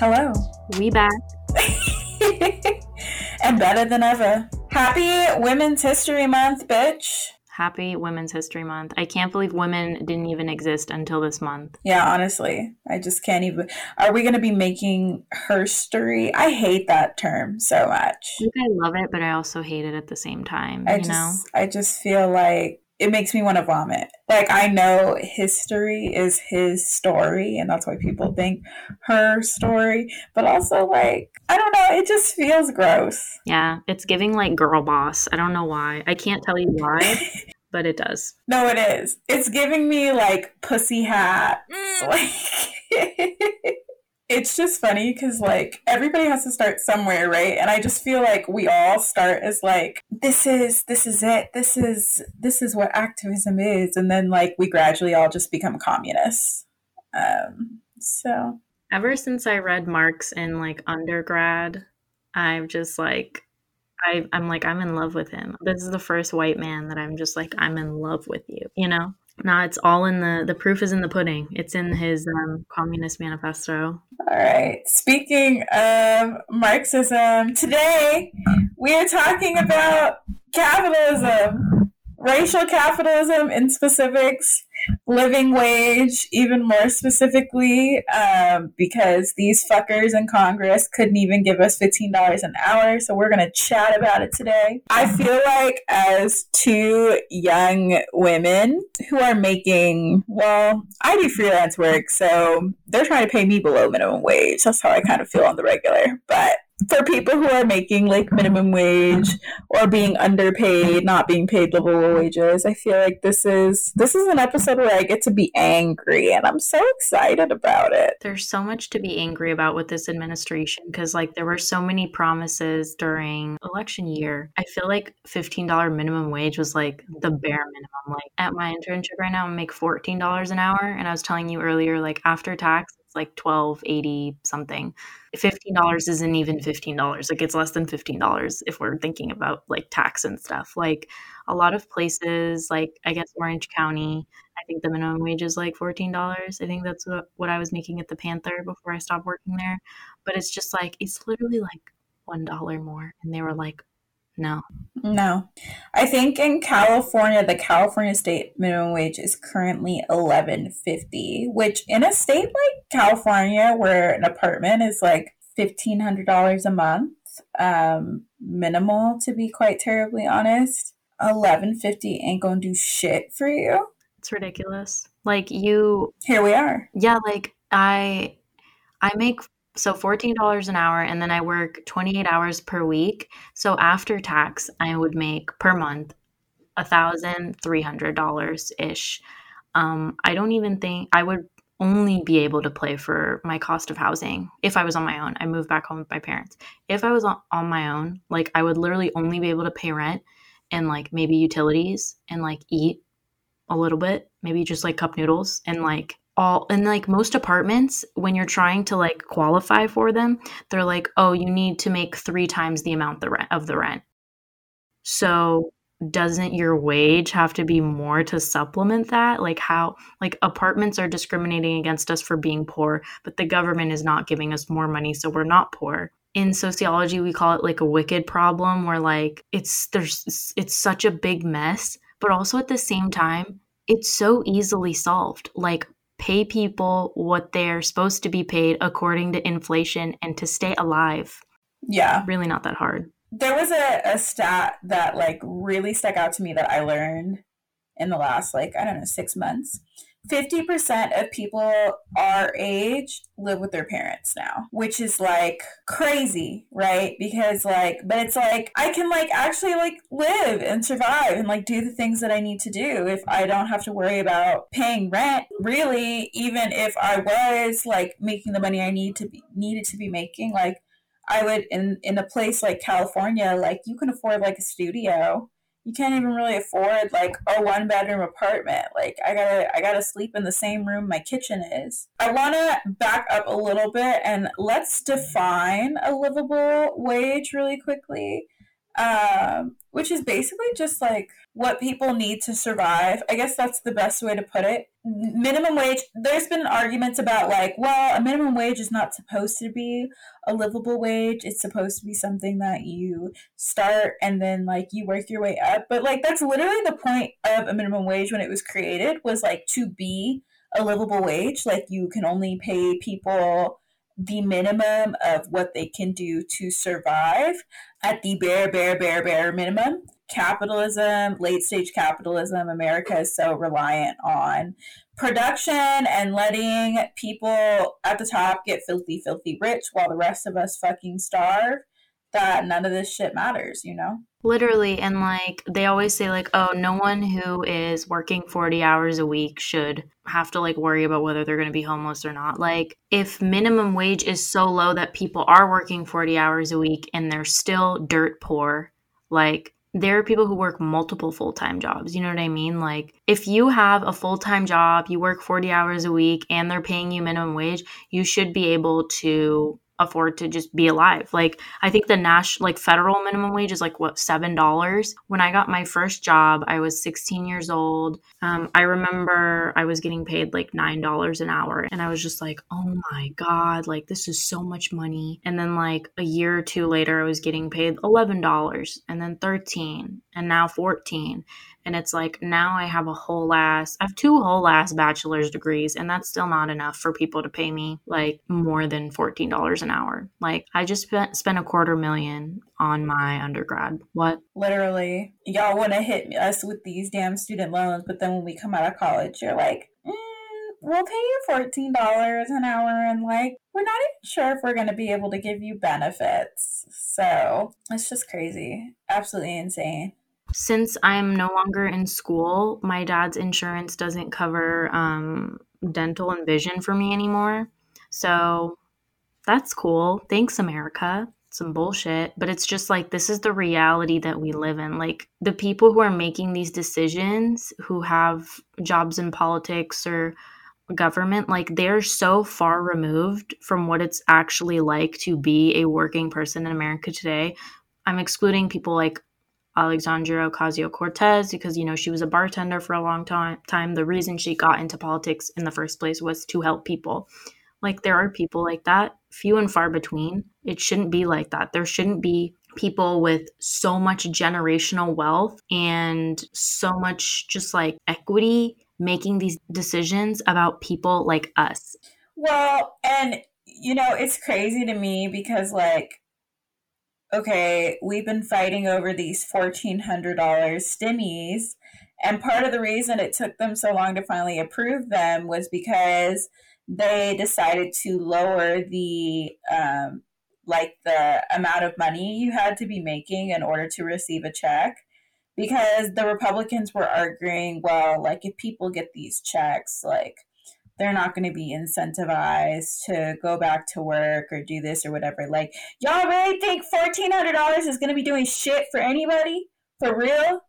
Hello. We back. and better than ever. Happy Women's History Month, bitch. Happy Women's History Month. I can't believe women didn't even exist until this month. Yeah, honestly. I just can't even. Are we going to be making herstory? I hate that term so much. I think I love it, but I also hate it at the same time. I you just, know? I just feel like it makes me want to vomit. Like I know history is his story, and that's why people mm-hmm. think her story. But also, like I don't know, it just feels gross. Yeah, it's giving like girl boss. I don't know why. I can't tell you why, but it does. No, it is. It's giving me like pussy hats. Mm. Like it's just funny because like everybody has to start somewhere, right? And I just feel like we all start as like this is this is it. This is this is what activism is, and then like we gradually all just become communists. Um, so Ever since I read Marx in like undergrad, I've just like I, I'm like I'm in love with him. This is the first white man that I'm just like I'm in love with you. You know. No, it's all in the the proof is in the pudding. It's in his um, communist manifesto. All right. Speaking of Marxism, today we are talking about capitalism, racial capitalism in specifics, living wage, even more specifically, um, because these fuckers in Congress couldn't even give us $15 an hour. So we're going to chat about it today. I feel like, as two young women who are making, well, I do freelance work, so they're trying to pay me below minimum wage. That's how I kind of feel on the regular. But for people who are making like minimum wage or being underpaid, not being paid livable wages, I feel like this is this is an episode where I get to be angry and I'm so excited about it. There's so much to be angry about with this administration because like there were so many promises during election year. I feel like $15 minimum wage was like the bare minimum. Like at my internship right now, I make $14 an hour and I was telling you earlier like after tax it's like 12.80 something. $15 isn't even $15. Like it's less than $15 if we're thinking about like tax and stuff. Like a lot of places, like I guess Orange County, I think the minimum wage is like $14. I think that's what, what I was making at the Panther before I stopped working there. But it's just like, it's literally like $1 more. And they were like, no. No. I think in California, the California state minimum wage is currently eleven fifty, which in a state like California where an apartment is like fifteen hundred dollars a month, um, minimal to be quite terribly honest, eleven fifty ain't gonna do shit for you. It's ridiculous. Like you Here we are. Yeah, like I I make so $14 an hour and then I work 28 hours per week. So after tax, I would make per month $1,300 ish. Um, I don't even think I would only be able to play for my cost of housing if I was on my own. I moved back home with my parents. If I was on, on my own, like I would literally only be able to pay rent and like maybe utilities and like eat a little bit, maybe just like cup noodles and like all and like most apartments when you're trying to like qualify for them they're like oh you need to make three times the amount the rent of the rent. So doesn't your wage have to be more to supplement that? Like how like apartments are discriminating against us for being poor but the government is not giving us more money so we're not poor. In sociology we call it like a wicked problem where like it's there's it's such a big mess but also at the same time it's so easily solved. Like pay people what they're supposed to be paid according to inflation and to stay alive. Yeah. Really not that hard. There was a, a stat that like really stuck out to me that I learned in the last like, I don't know, six months. 50% of people our age live with their parents now, which is like crazy, right? Because like, but it's like, I can like actually like live and survive and like do the things that I need to do if I don't have to worry about paying rent. Really, even if I was like making the money I need to be needed to be making, like I would in in a place like California, like you can afford like a studio you can't even really afford like a one bedroom apartment. Like I gotta I gotta sleep in the same room my kitchen is. I wanna back up a little bit and let's define a livable wage really quickly. Um, which is basically just like what people need to survive. I guess that's the best way to put it. Minimum wage there's been arguments about like well a minimum wage is not supposed to be a livable wage. It's supposed to be something that you start and then like you work your way up. But like that's literally the point of a minimum wage when it was created was like to be a livable wage. Like you can only pay people the minimum of what they can do to survive at the bare bare bare bare minimum capitalism, late stage capitalism, America is so reliant on production and letting people at the top get filthy, filthy rich while the rest of us fucking starve that none of this shit matters, you know? Literally. And like, they always say, like, oh, no one who is working 40 hours a week should have to like worry about whether they're going to be homeless or not. Like, if minimum wage is so low that people are working 40 hours a week and they're still dirt poor, like, there are people who work multiple full time jobs. You know what I mean? Like, if you have a full time job, you work 40 hours a week, and they're paying you minimum wage, you should be able to afford to just be alive. Like I think the national like federal minimum wage is like what seven dollars. When I got my first job, I was 16 years old. Um, I remember I was getting paid like nine dollars an hour, and I was just like, oh my god, like this is so much money. And then like a year or two later, I was getting paid eleven dollars, and then 13, and now 14 and it's like now I have a whole ass I have two whole ass bachelor's degrees and that's still not enough for people to pay me like more than $14 an hour. Like I just spent spent a quarter million on my undergrad. What? Literally. Y'all want to hit us with these damn student loans, but then when we come out of college, you're like, mm, we'll pay you $14 an hour and like we're not even sure if we're going to be able to give you benefits. So, it's just crazy. Absolutely insane since I'm no longer in school, my dad's insurance doesn't cover um, dental and vision for me anymore. So that's cool. Thanks, America. Some bullshit. But it's just like this is the reality that we live in. Like the people who are making these decisions, who have jobs in politics or government, like they're so far removed from what it's actually like to be a working person in America today. I'm excluding people like Alexandria Ocasio Cortez because, you know, she was a bartender for a long time, time. The reason she got into politics in the first place was to help people. Like, there are people like that, few and far between. It shouldn't be like that. There shouldn't be people with so much generational wealth and so much just like equity making these decisions about people like us. Well, and you know, it's crazy to me because like okay, we've been fighting over these $1,400 stimmies. And part of the reason it took them so long to finally approve them was because they decided to lower the um, like the amount of money you had to be making in order to receive a check because the republicans were arguing well like if people get these checks like they're not going to be incentivized to go back to work or do this or whatever. Like, y'all really think $1,400 is going to be doing shit for anybody? For real?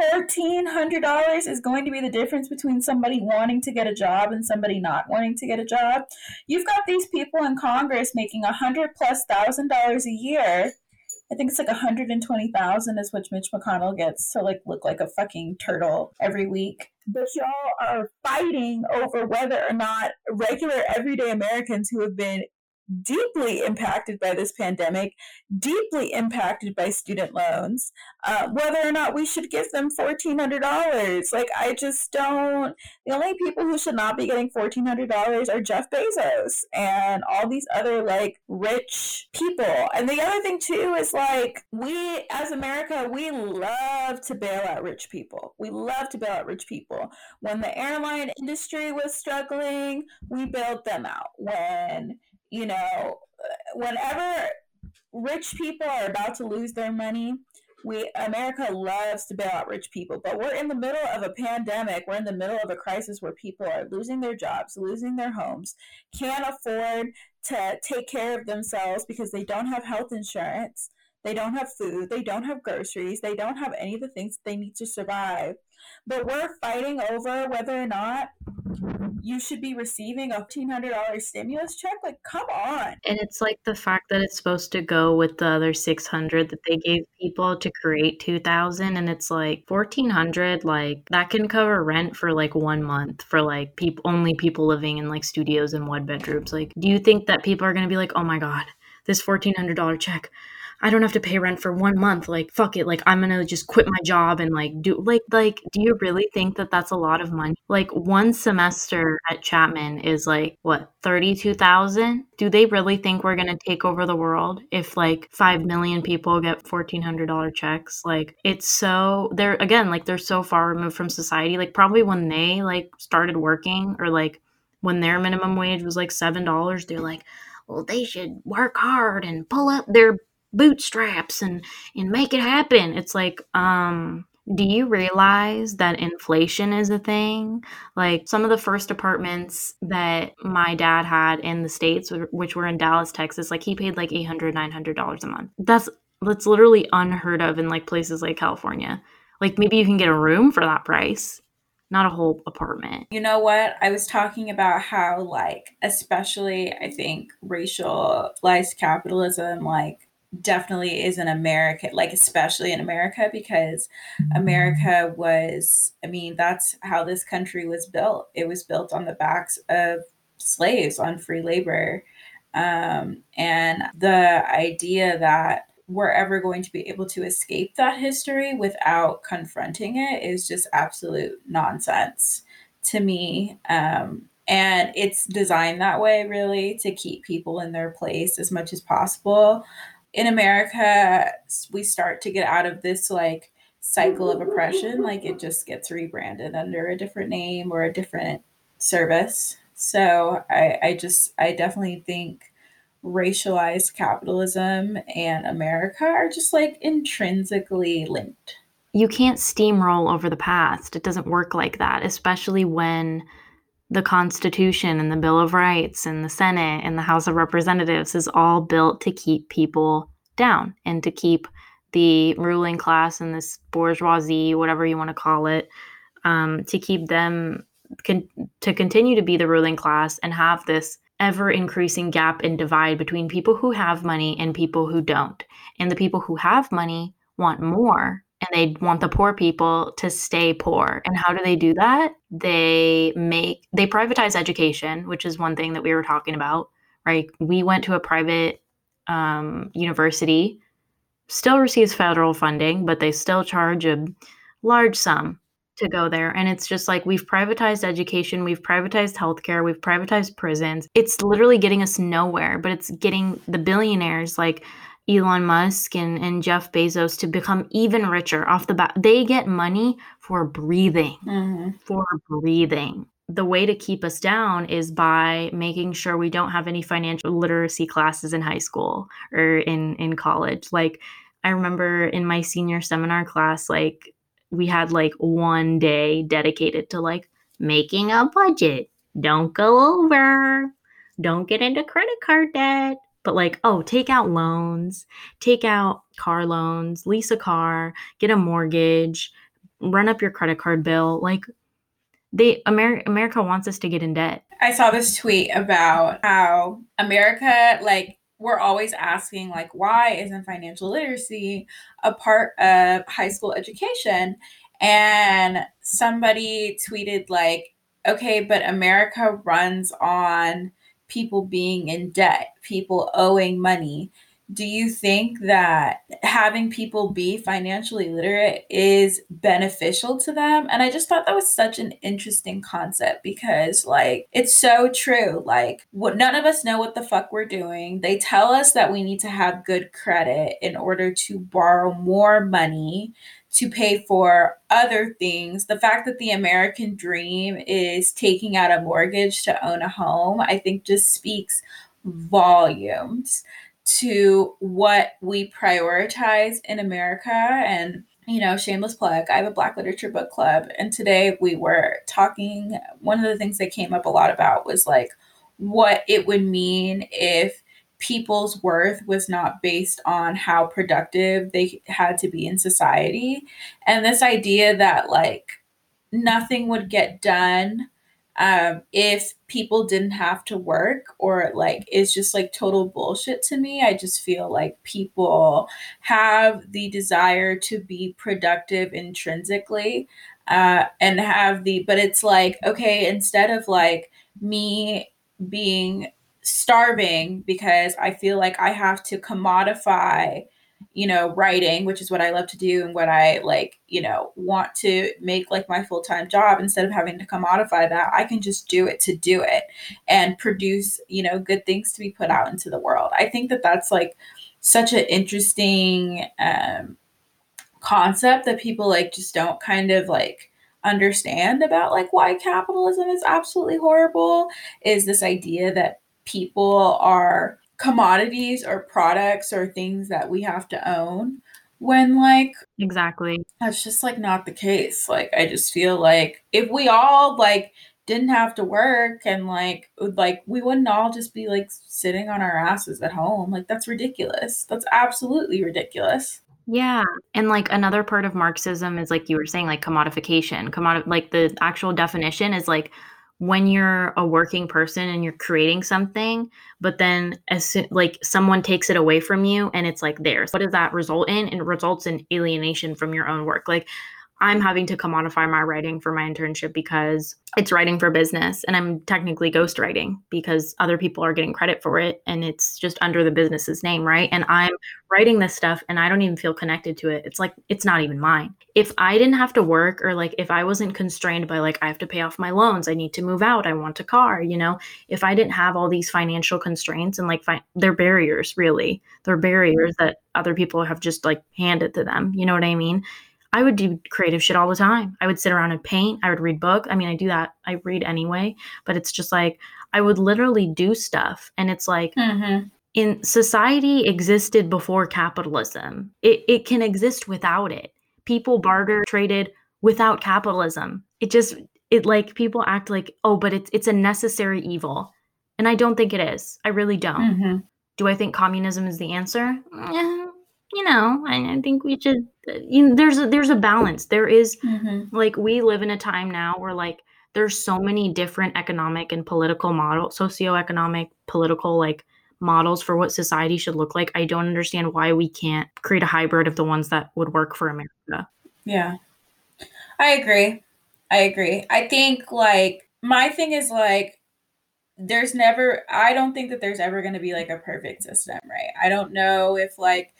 $1,400 is going to be the difference between somebody wanting to get a job and somebody not wanting to get a job. You've got these people in Congress making a hundred plus thousand dollars a year I think it's like 120,000 is what Mitch McConnell gets to like look like a fucking turtle every week. But y'all are fighting over whether or not regular everyday Americans who have been deeply impacted by this pandemic, deeply impacted by student loans, uh, whether or not we should give them $1,400. Like, I just don't. The only people who should not be getting $1,400 are Jeff Bezos and all these other, like, rich people. And the other thing, too, is like, we as America, we love to bail out rich people. We love to bail out rich people. When the airline industry was struggling, we bailed them out. When you know, whenever rich people are about to lose their money, we America loves to bail out rich people, but we're in the middle of a pandemic. We're in the middle of a crisis where people are losing their jobs, losing their homes, can't afford to take care of themselves because they don't have health insurance. They don't have food. They don't have groceries. They don't have any of the things they need to survive. But we're fighting over whether or not you should be receiving a $1,500 stimulus check. Like, come on. And it's like the fact that it's supposed to go with the other 600 that they gave people to create 2000 and it's like 1400 like that can cover rent for like one month for like people only people living in like studios and one bedrooms. Like, do you think that people are going to be like, "Oh my god, this $1400 check I don't have to pay rent for one month. Like, fuck it. Like, I'm gonna just quit my job and like do like like. Do you really think that that's a lot of money? Like, one semester at Chapman is like what thirty two thousand. Do they really think we're gonna take over the world if like five million people get fourteen hundred dollar checks? Like, it's so they're again like they're so far removed from society. Like, probably when they like started working or like when their minimum wage was like seven dollars, they're like well, they should work hard and pull up their bootstraps and and make it happen it's like um do you realize that inflation is a thing like some of the first apartments that my dad had in the states which were in dallas texas like he paid like 800 900 dollars a month that's that's literally unheard of in like places like california like maybe you can get a room for that price not a whole apartment. You know what? I was talking about how, like, especially I think racialized capitalism, like, definitely is an America, like especially in America, because America was, I mean, that's how this country was built. It was built on the backs of slaves on free labor. Um, and the idea that we're ever going to be able to escape that history without confronting it is just absolute nonsense to me. Um, and it's designed that way, really, to keep people in their place as much as possible in America, we start to get out of this like cycle of oppression. Like it just gets rebranded under a different name or a different service. So I, I just, I definitely think racialized capitalism and America are just like intrinsically linked. You can't steamroll over the past. It doesn't work like that, especially when the Constitution and the Bill of Rights and the Senate and the House of Representatives is all built to keep people down and to keep the ruling class and this bourgeoisie, whatever you want to call it, um, to keep them con- to continue to be the ruling class and have this ever increasing gap and divide between people who have money and people who don't. And the people who have money want more and they want the poor people to stay poor. And how do they do that? They make they privatize education, which is one thing that we were talking about, right? We went to a private um, university, still receives federal funding, but they still charge a large sum to go there. And it's just like we've privatized education, we've privatized healthcare, we've privatized prisons. It's literally getting us nowhere, but it's getting the billionaires like Elon Musk and, and Jeff Bezos to become even richer off the bat. They get money for breathing, mm-hmm. for breathing. The way to keep us down is by making sure we don't have any financial literacy classes in high school or in, in college. Like, I remember in my senior seminar class, like, we had like one day dedicated to like making a budget. Don't go over. Don't get into credit card debt but like oh take out loans take out car loans lease a car get a mortgage run up your credit card bill like they America America wants us to get in debt. I saw this tweet about how America like we're always asking like why isn't financial literacy a part of high school education? And somebody tweeted like okay, but America runs on people being in debt, people owing money. Do you think that having people be financially literate is beneficial to them? And I just thought that was such an interesting concept because, like, it's so true. Like, what none of us know what the fuck we're doing. They tell us that we need to have good credit in order to borrow more money to pay for other things. The fact that the American dream is taking out a mortgage to own a home, I think just speaks volumes to what we prioritize in America. And, you know, shameless plug, I have a Black Literature Book Club. And today we were talking, one of the things that came up a lot about was like what it would mean if people's worth was not based on how productive they had to be in society. And this idea that like nothing would get done um, if people didn't have to work or like is just like total bullshit to me. I just feel like people have the desire to be productive intrinsically uh, and have the, but it's like, okay, instead of like me being starving because I feel like I have to commodify you know, writing, which is what I love to do and what I like, you know, want to make like my full time job instead of having to commodify that, I can just do it to do it and produce, you know, good things to be put out into the world. I think that that's like such an interesting um, concept that people like just don't kind of like understand about like why capitalism is absolutely horrible is this idea that people are commodities or products or things that we have to own when like exactly. that's just like not the case. Like i just feel like if we all like didn't have to work and like would like we wouldn't all just be like sitting on our asses at home. Like that's ridiculous. That's absolutely ridiculous. Yeah. And like another part of marxism is like you were saying like commodification. Commodi- like the actual definition is like when you're a working person and you're creating something but then as soon, like someone takes it away from you and it's like theirs. What does that result in? It results in alienation from your own work. Like I'm having to commodify my writing for my internship because it's writing for business and I'm technically ghostwriting because other people are getting credit for it and it's just under the business's name, right? And I'm writing this stuff and I don't even feel connected to it. It's like it's not even mine. If I didn't have to work or like if I wasn't constrained by like I have to pay off my loans, I need to move out, I want a car, you know, if I didn't have all these financial constraints and like fi- they're barriers really. They're barriers that other people have just like handed to them, you know what I mean? I would do creative shit all the time. I would sit around and paint. I would read book. I mean, I do that. I read anyway, but it's just like I would literally do stuff. And it's like mm-hmm. in society existed before capitalism. It it can exist without it. People barter traded without capitalism. It just it like people act like, oh, but it's it's a necessary evil. And I don't think it is. I really don't. Mm-hmm. Do I think communism is the answer? Eh, you know, I, I think we should. You know, there's a, there's a balance. There is, mm-hmm. like we live in a time now where like there's so many different economic and political model, socioeconomic, political like models for what society should look like. I don't understand why we can't create a hybrid of the ones that would work for America. Yeah, I agree. I agree. I think like my thing is like there's never I don't think that there's ever going to be like a perfect system, right? I don't know if like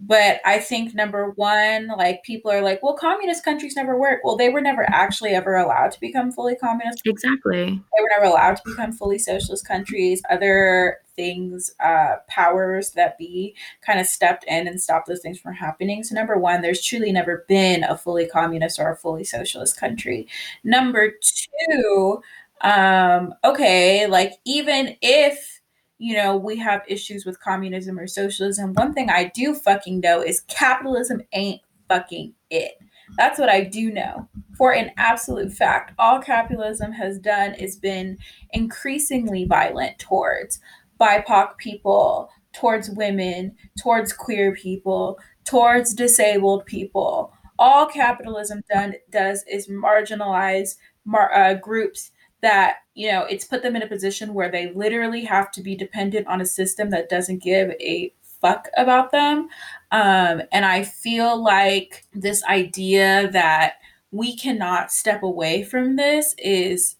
but I think number one, like people are like, well, communist countries never work. Well, they were never actually ever allowed to become fully communist. Exactly. They were never allowed to become fully socialist countries. Other things, uh, powers that be kind of stepped in and stopped those things from happening. So, number one, there's truly never been a fully communist or a fully socialist country. Number two, um, okay, like even if you know, we have issues with communism or socialism. One thing I do fucking know is capitalism ain't fucking it. That's what I do know for an absolute fact. All capitalism has done is been increasingly violent towards BIPOC people, towards women, towards queer people, towards disabled people. All capitalism done does is marginalize mar- uh, groups that you know it's put them in a position where they literally have to be dependent on a system that doesn't give a fuck about them um, and i feel like this idea that we cannot step away from this is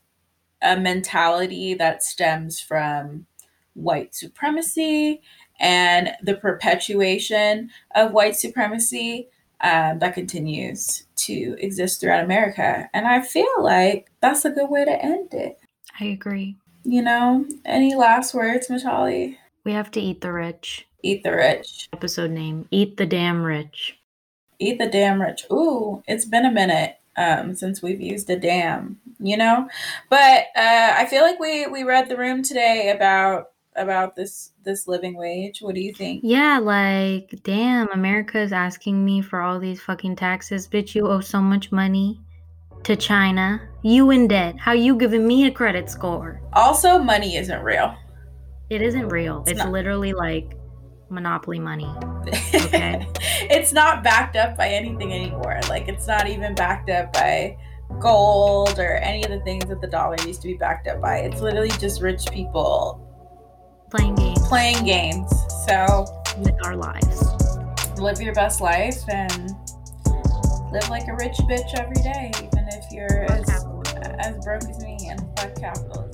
a mentality that stems from white supremacy and the perpetuation of white supremacy um, that continues to exist throughout America. And I feel like that's a good way to end it. I agree. You know, any last words, Mitali? We have to eat the rich. Eat the rich. Episode name Eat the Damn Rich. Eat the Damn Rich. Ooh, it's been a minute um, since we've used a damn, you know? But uh, I feel like we, we read the room today about about this this living wage. What do you think? Yeah, like damn, America is asking me for all these fucking taxes. Bitch, you owe so much money to China. You in debt. How you giving me a credit score? Also, money isn't real. It isn't real. It's, It's literally like monopoly money. Okay. it's not backed up by anything anymore. Like it's not even backed up by gold or any of the things that the dollar used to be backed up by. It's literally just rich people Playing games playing games. So with our lives. live your best life and live like a rich bitch every day, if you're as as broke as me and fuck capitalism.